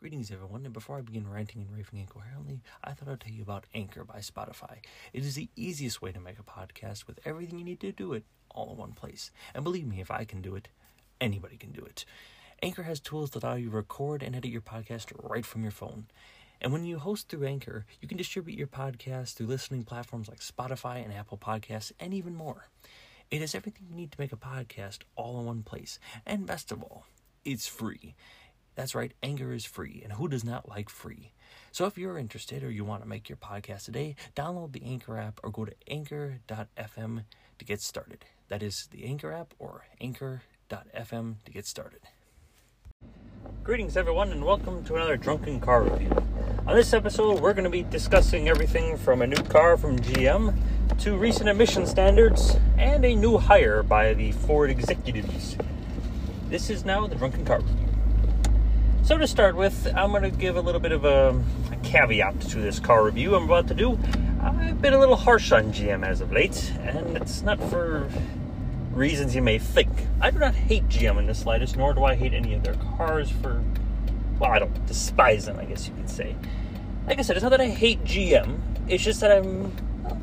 Greetings, everyone, and before I begin ranting and raving incoherently, I thought I'd tell you about Anchor by Spotify. It is the easiest way to make a podcast with everything you need to do it all in one place. And believe me, if I can do it, anybody can do it. Anchor has tools that allow you to record and edit your podcast right from your phone. And when you host through Anchor, you can distribute your podcast through listening platforms like Spotify and Apple Podcasts, and even more. It has everything you need to make a podcast all in one place. And best of all, it's free. That's right, Anchor is free, and who does not like free? So if you're interested or you want to make your podcast today, download the Anchor app or go to anchor.fm to get started. That is the Anchor app or anchor.fm to get started. Greetings, everyone, and welcome to another Drunken Car Review. On this episode, we're going to be discussing everything from a new car from GM to recent emission standards and a new hire by the Ford executives. This is now the Drunken Car Review. So to start with, I'm going to give a little bit of a, a, caveat to this car review I'm about to do. I've been a little harsh on GM as of late, and it's not for reasons you may think. I do not hate GM in the slightest, nor do I hate any of their cars for, well, I don't despise them, I guess you could say. Like I said, it's not that I hate GM, it's just that I'm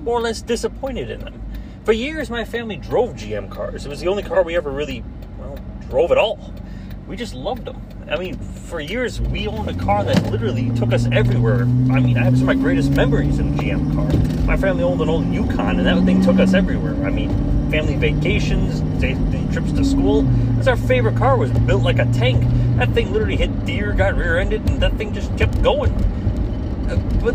more or less disappointed in them. For years, my family drove GM cars. It was the only car we ever really, well, drove at all. We just loved them. I mean, for years we owned a car that literally took us everywhere. I mean, I have some of my greatest memories in a GM car. My family owned an old Yukon, and that thing took us everywhere. I mean, family vacations, day, trips to school. That's our favorite car. Was built like a tank. That thing literally hit deer, got rear-ended, and that thing just kept going. Uh, but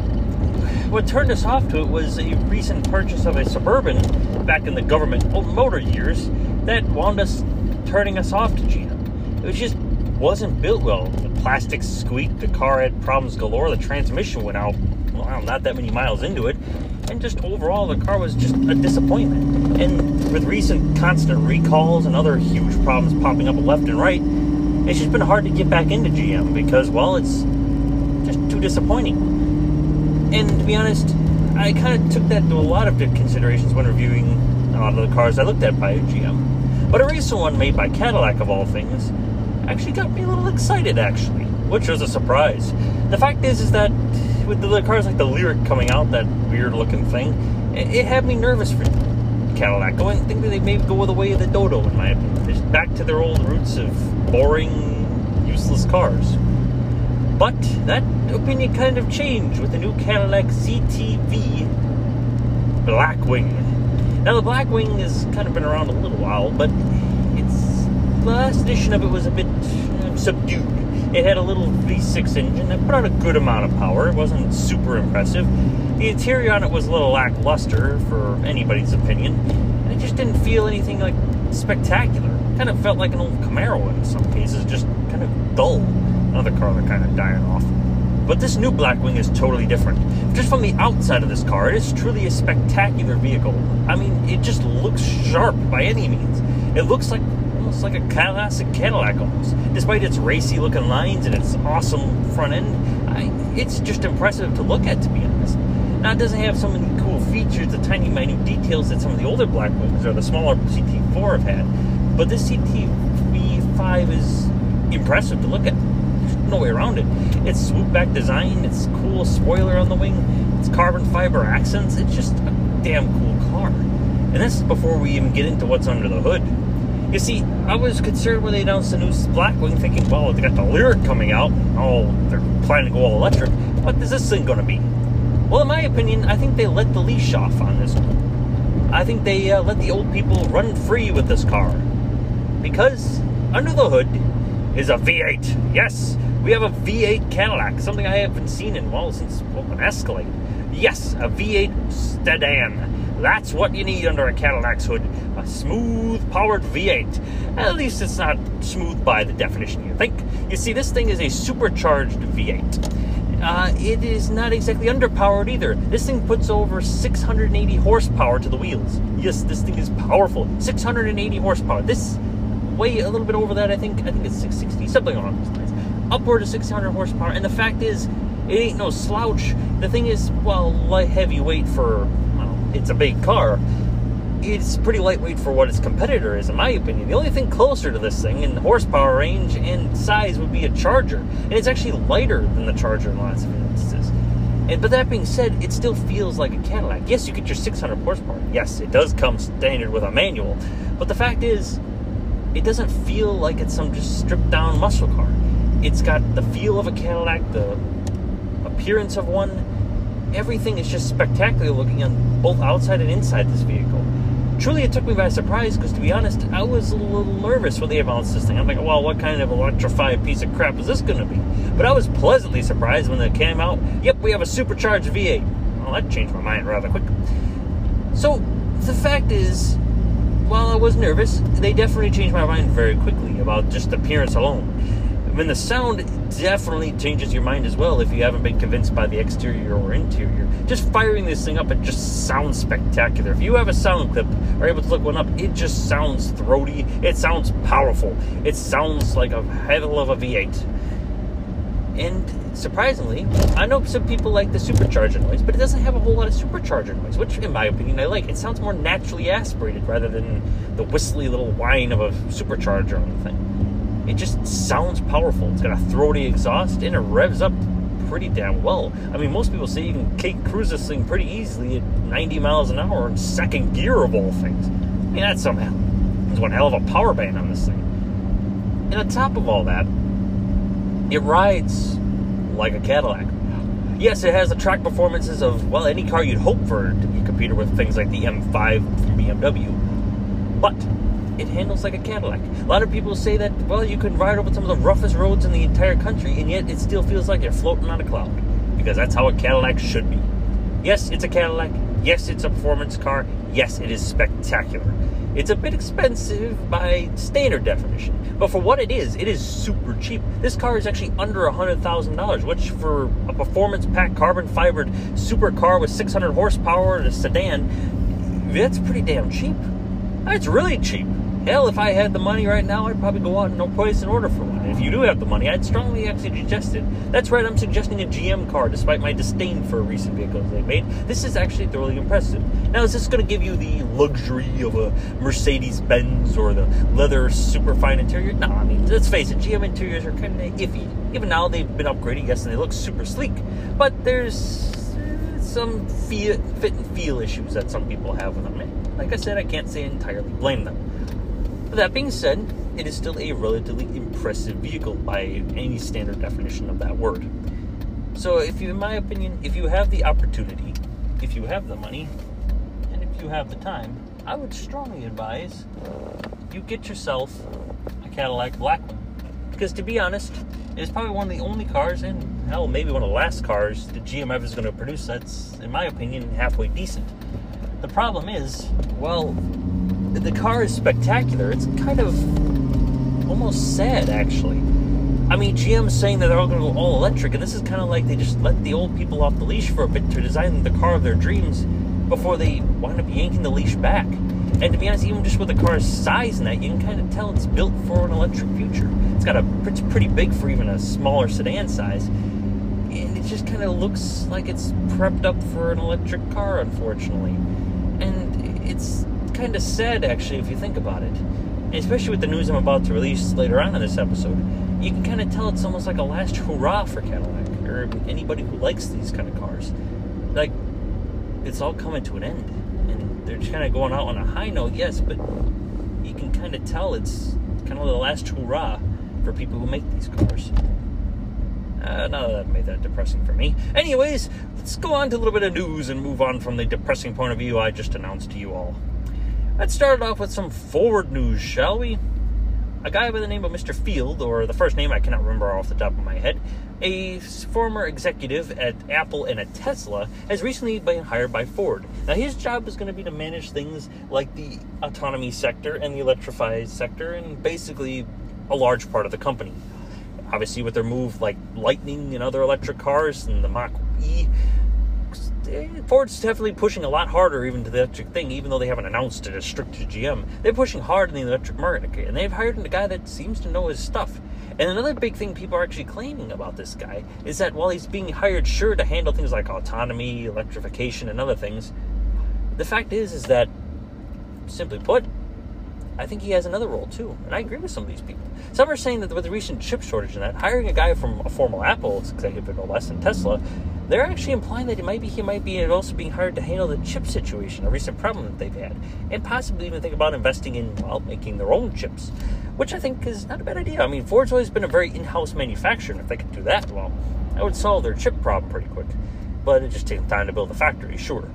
what turned us off to it was a recent purchase of a Suburban back in the government motor years that wound us turning us off to GM. It was just wasn't built well. The plastic squeaked, the car had problems galore, the transmission went out, well, not that many miles into it, and just overall, the car was just a disappointment. And with recent constant recalls and other huge problems popping up left and right, it's just been hard to get back into GM because, well, it's just too disappointing. And to be honest, I kind of took that into a lot of considerations when reviewing a lot of the cars I looked at by GM. But a recent one made by Cadillac, of all things, actually got me a little excited, actually, which was a surprise. The fact is, is that with the cars like the Lyriq coming out, that weird-looking thing, it, it, had me nervous for Cadillac. I think that they maybe go the way of the Dodo, in my opinion. Back to their old roots of boring, useless cars. But that opinion kind of changed with the new Cadillac CTV Blackwing. Now the Blackwing has kind of been around a little while, but last edition of it was a bit uh, subdued. It had a little V6 engine that put out a good amount of power. It wasn't super impressive. The interior on it was a little lackluster, for anybody's opinion, and it just didn't feel anything like spectacular. Kind of felt like an old Camaro in some cases, just kind of dull. Another car that kind of dying off. But this new Blackwing is totally different. Just from the outside of this car, it is truly a spectacular vehicle. I mean, it just looks sharp by any means. It looks like almost like a classic Cadillac almost. Despite its racy looking lines and its awesome front end, I, it's just impressive to look at, to be honest. Now, it doesn't have so many cool features, the tiny, minute details that some of the older Blackwings or the smaller CT4 have had, but this CTV5 is impressive to look at. There's no way around it. Its swoop back design, its cool spoiler on the wing, its carbon fiber accents, it's just a damn cool car. And that's before we even get into what's under the hood. You see, I was concerned when they announced the new Blackwing, thinking, well, they got the Lyriq coming out. Oh, they're planning to go all electric. What is this thing going to be? Well, in my opinion, I think they let the leash off on this one. I think they uh, let the old people run free with this car. Because under the hood is a V8. Yes, we have a V8 Cadillac, something I haven't seen in, well, since well, an Escalade. Yes, a V8 sedan. That's what you need under a Cadillac's hood a smooth powered V8. At least it's not smooth by the definition you think. You see, this thing is a supercharged V8. Uh, it is not exactly underpowered either. This thing puts over 680 horsepower to the wheels. Yes, this thing is powerful. 680 horsepower. This way a little bit over that, I think. I think it's 660, something along those lines. Upward of 600 horsepower. And the fact is, it ain't no slouch. The thing is, well, light heavyweight for it's a big car. it's pretty lightweight for what its competitor is, in my opinion. The only thing closer to this thing in horsepower range and size would be a Charger, and it's actually lighter than the Charger in lots of instances. And but that being said, it still feels like a Cadillac. Yes, you get your 600 horsepower. Yes, it does come standard with a manual, but the fact is, it doesn't feel like it's some just stripped down muscle car. It's got the feel of a Cadillac, the appearance of one. Everything is just spectacular looking on both outside and inside this vehicle. Truly, it took me by surprise because, to be honest, I was a little nervous when they announced this thing. I'm like, well, what kind of electrified piece of crap is this going to be? But I was pleasantly surprised when it came out. Yep, we have a supercharged V8. Well, that changed my mind rather quick. So, the fact is, while I was nervous, they definitely changed my mind very quickly about just appearance alone. I mean, the sound definitely changes your mind as well if you haven't been convinced by the exterior or interior. Just firing this thing up, it just sounds spectacular. If you have a sound clip or able to look one up, it just sounds throaty. It sounds powerful. It sounds like a hell of a V8. And surprisingly, I know some people like the supercharger noise, but it doesn't have a whole lot of supercharger noise, which, in my opinion, I like. It sounds more naturally aspirated rather than the whistly little whine of a supercharger on the thing. It just sounds powerful. It's got a throaty exhaust and it revs up pretty damn well. I mean, most people say you can cake cruise this thing pretty easily at 90 miles an hour in second gear of all things. I mean, that's somehow there's one hell of a power band on this thing. And on top of all that, it rides like a Cadillac. Yes, it has the track performances of well any car you'd hope for to be competed with things like the M5 from BMW, but it handles like a Cadillac. A lot of people say that, well, you can ride over some of the roughest roads in the entire country, and yet it still feels like you're floating on a cloud. Because that's how a Cadillac should be. Yes, it's a Cadillac. Yes, it's a performance car. Yes, it is spectacular. It's a bit expensive by standard definition, but for what it is, it is super cheap. This car is actually under $100,000, which for a performance pack carbon fibered super car with 600 horsepower and a sedan, that's pretty damn cheap. It's really cheap. Hell, if I had the money right now, I'd probably go out and place an order for one. If you do have the money, I'd strongly actually suggest it. That's right, I'm suggesting a GM car, despite my disdain for recent vehicles they made. This is actually thoroughly impressive. Now, is this going to give you the luxury of a Mercedes Benz or the leather super fine interior? No, I mean, let's face it, GM interiors are kind of iffy. Even now, they've been upgraded, yes, and they look super sleek. But there's uh, some fit and feel issues that some people have with them. Like I said, I can't say entirely blame them. But that being said, it is still a relatively impressive vehicle by any standard definition of that word. So, if you, in my opinion, if you have the opportunity, if you have the money, and if you have the time, I would strongly advise you get yourself a Cadillac Blackwing. Because to be honest, it is probably one of the only cars, and hell, maybe one of the last cars that GM ever is going to produce that's, in my opinion, halfway decent. The problem is, well, the car is spectacular. It's kind of almost sad, actually. I mean, GM's saying that they're all going to go all electric, and this is kind of like they just let the old people off the leash for a bit to design the car of their dreams before they wind up yanking the leash back. And to be honest, even just with the car's size and that, you can kind of tell it's built for an electric future. It's got a it's pretty big for even a smaller sedan size, and it just kind of looks like it's prepped up for an electric car, unfortunately. And it's kind of sad, actually, if you think about it. And especially with the news I'm about to release later on in this episode, you can kind of tell it's almost like a last hurrah for Cadillac or anybody who likes these kind of cars. Like, it's all coming to an end, and they're just kind of going out on a high note, yes, but you can kind of tell it's kind of the last hurrah for people who make these cars. Uh, now that made that depressing for me. Anyways, let's go on to a little bit of news and move on from the depressing point of view I just announced to you all. Let's start off with some Ford news, shall we? A guy by the name of Mr. Field, or the first name I cannot remember off the top of my head, a former executive at Apple and at Tesla, has recently been hired by Ford. Now, his job is going to be to manage things like the autonomy sector and the electrified sector, and basically a large part of the company. Obviously, with their move like Lightning and other electric cars and the Mach E, Ford's definitely pushing a lot harder even to the electric thing, even though they haven't announced it as strict as GM. They're pushing hard in the electric market, and they've hired a guy that seems to know his stuff. And another big thing people are actually claiming about this guy is that while he's being hired, sure, to handle things like autonomy, electrification, and other things, the fact is, is that simply put, I think he has another role too, and I agree with some of these people. Some are saying that with the recent chip shortage and that, hiring a guy from a former Apple executive, no less than Tesla, they're actually implying that he might be he might be also being hired to handle the chip situation, a recent problem that they've had, and possibly even think about investing in well making their own chips, which I think is not a bad idea. I mean, Ford's always been a very in-house manufacturer, and if they could do that, well, that would solve their chip problem pretty quick. But it just takes time to build a factory, sure.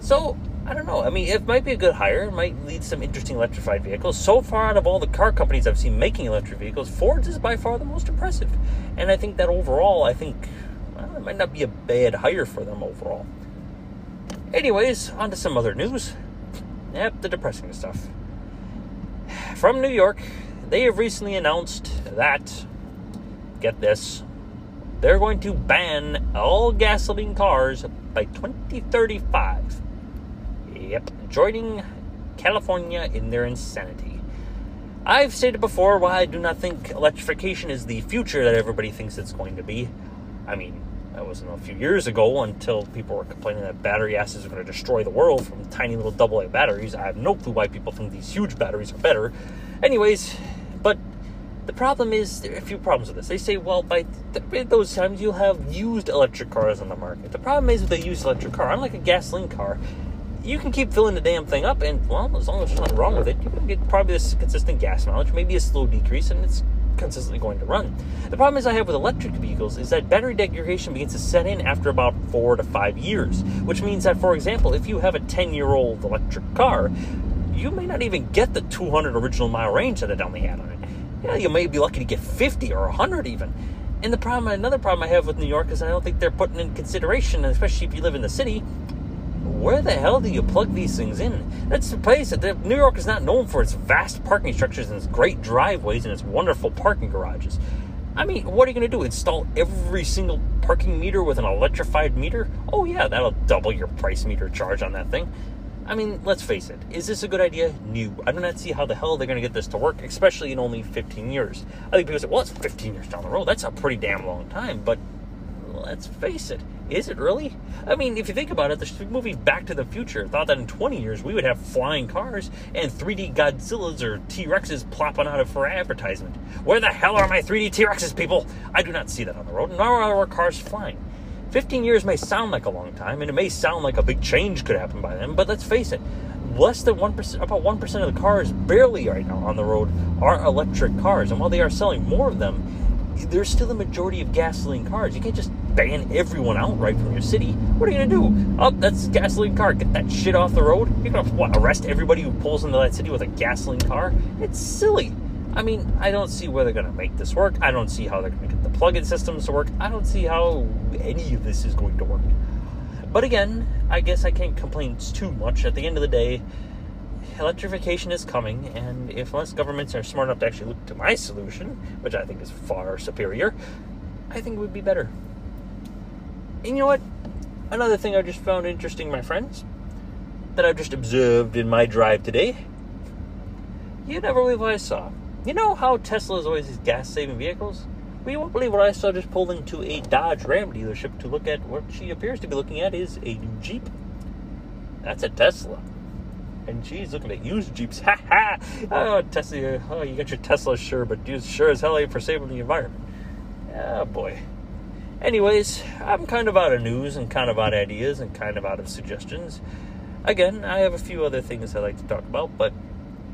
So I don't know. I mean, it might be a good hire. It might lead some interesting electrified vehicles. So far, out of all the car companies I've seen making electric vehicles, Ford's is by far the most impressive. And I think that overall, I think it might not be a bad hire for them overall. Anyways, on to some other news. Yep, the depressing stuff. From New York, they have recently announced that, get this, they're going to ban all gasoline cars by 2035. Yep, joining California in their insanity. I've stated before why I do not think electrification is the future that everybody thinks it's going to be. I mean, that wasn't a few years ago until people were complaining that battery acids are going to destroy the world from tiny little AA batteries. I have no clue why people think these huge batteries are better. Anyways, but the problem is there are a few problems with this. They say, well, by th- those times you'll have used electric cars on the market. The problem is with a used electric car, unlike a gasoline car, you can keep filling the damn thing up, and well, as long as there's nothing wrong with it, you can get probably this consistent gas mileage, maybe a slow decrease, and it's consistently going to run. The problem is I have with electric vehicles is that battery degradation begins to set in after about four to five years, which means that, for example, if you have a 10 year old electric car, you may not even get the 200 original mile range that it only had on it. Yeah, you may be lucky to get 50 or 100 even. And the problem, another problem I have with New York is I don't think they're putting in consideration, especially if you live in the city, where the hell do you plug these things in? That's the place that New York is not known for its vast parking structures and its great driveways and its wonderful parking garages. I mean, what are you going to do? Install every single parking meter with an electrified meter? Oh, yeah, that'll double your price meter charge on that thing. I mean, let's face it. Is this a good idea? No. I do not see how the hell they're going to get this to work, especially in only 15 years. I think people say, well, it's 15 years down the road. That's a pretty damn long time. But let's face it. Is it really? I mean, if you think about it, the movie Back to the Future thought that in 20 years we would have flying cars and 3D Godzillas or T Rexes plopping out of for advertisement. Where the hell are my 3D T Rexes, people? I do not see that on the road, nor are our cars flying. 15 years may sound like a long time, and it may sound like a big change could happen by then, but let's face it, less than 1%, about 1% of the cars barely right now on the road are electric cars. And while they are selling more of them, there's still a majority of gasoline cars. You can't just ban everyone outright from your city. What are you gonna do? Oh, that's gasoline car. Get that shit off the road. You're gonna what, arrest everybody who pulls into that city with a gasoline car? It's silly. I mean, I don't see where they're gonna make this work. I don't see how they're gonna get the plug-in systems to work. I don't see how any of this is going to work. But again, I guess I can't complain too much. At the end of the day, electrification is coming, and if most governments are smart enough to actually look to my solution, which I think is far superior, I think it would be better. You know what? Another thing I just found interesting, my friends, that I've just observed in my drive today. You never believe what I saw. You know how Tesla is always these gas saving vehicles? Well, you won't believe what I saw just pulling into a Dodge Ram dealership to look at what she appears to be looking at is a new Jeep. That's a Tesla and she's looking at used Jeeps. Ha ha! Oh, Tesla, oh, you got your Tesla, sure, but you sure as hell ain't for saving the environment. Oh, boy. Anyways, I'm kind of out of news and kind of out of ideas and kind of out of suggestions. Again, I have a few other things I'd like to talk about, but,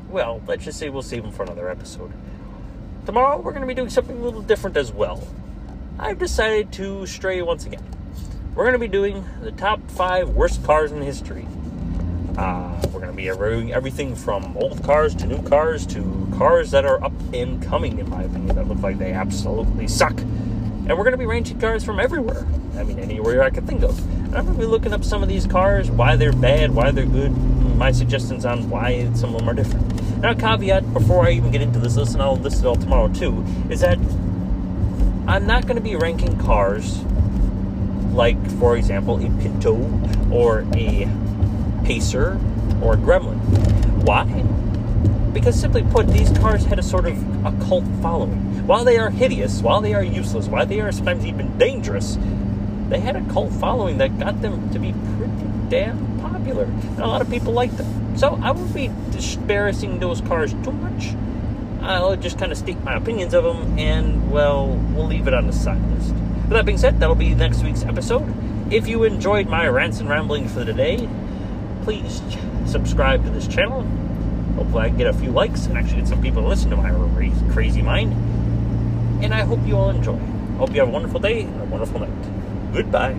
well, let's just say we'll save them for another episode. Tomorrow, we're going to be doing something a little different as well. I've decided to stray once again. We're going to be doing the top five worst cars in history. Uh, we're going to be reviewing everything from old cars to new cars to cars that are up and coming, in my opinion, that look like they absolutely suck. And we're going to be ranking cars from everywhere. I mean, anywhere I can think of. And I'm going to be looking up some of these cars, why they're bad, why they're good, my suggestions on why some of them are different. Now, a caveat before I even get into this list, and I'll list it all tomorrow too, is that I'm not going to be ranking cars like, for example, a Pinto or a Pacer, or a Gremlin. Why? Because simply put, these cars had a sort of a cult following. While they are hideous, while they are useless, while they are sometimes even dangerous, they had a cult following that got them to be pretty damn popular. And a lot of people like them. So I won't be disparaging those cars too much. I'll just kind of state my opinions of them, and well, we'll leave it on the side list. With that being said, that'll be next week's episode. If you enjoyed my rants and ramblings for today, please subscribe to this channel. Hopefully, I get a few likes and actually get some people to listen to my crazy mind. And I hope you all enjoy. Hope you have a wonderful day and a wonderful night. Goodbye.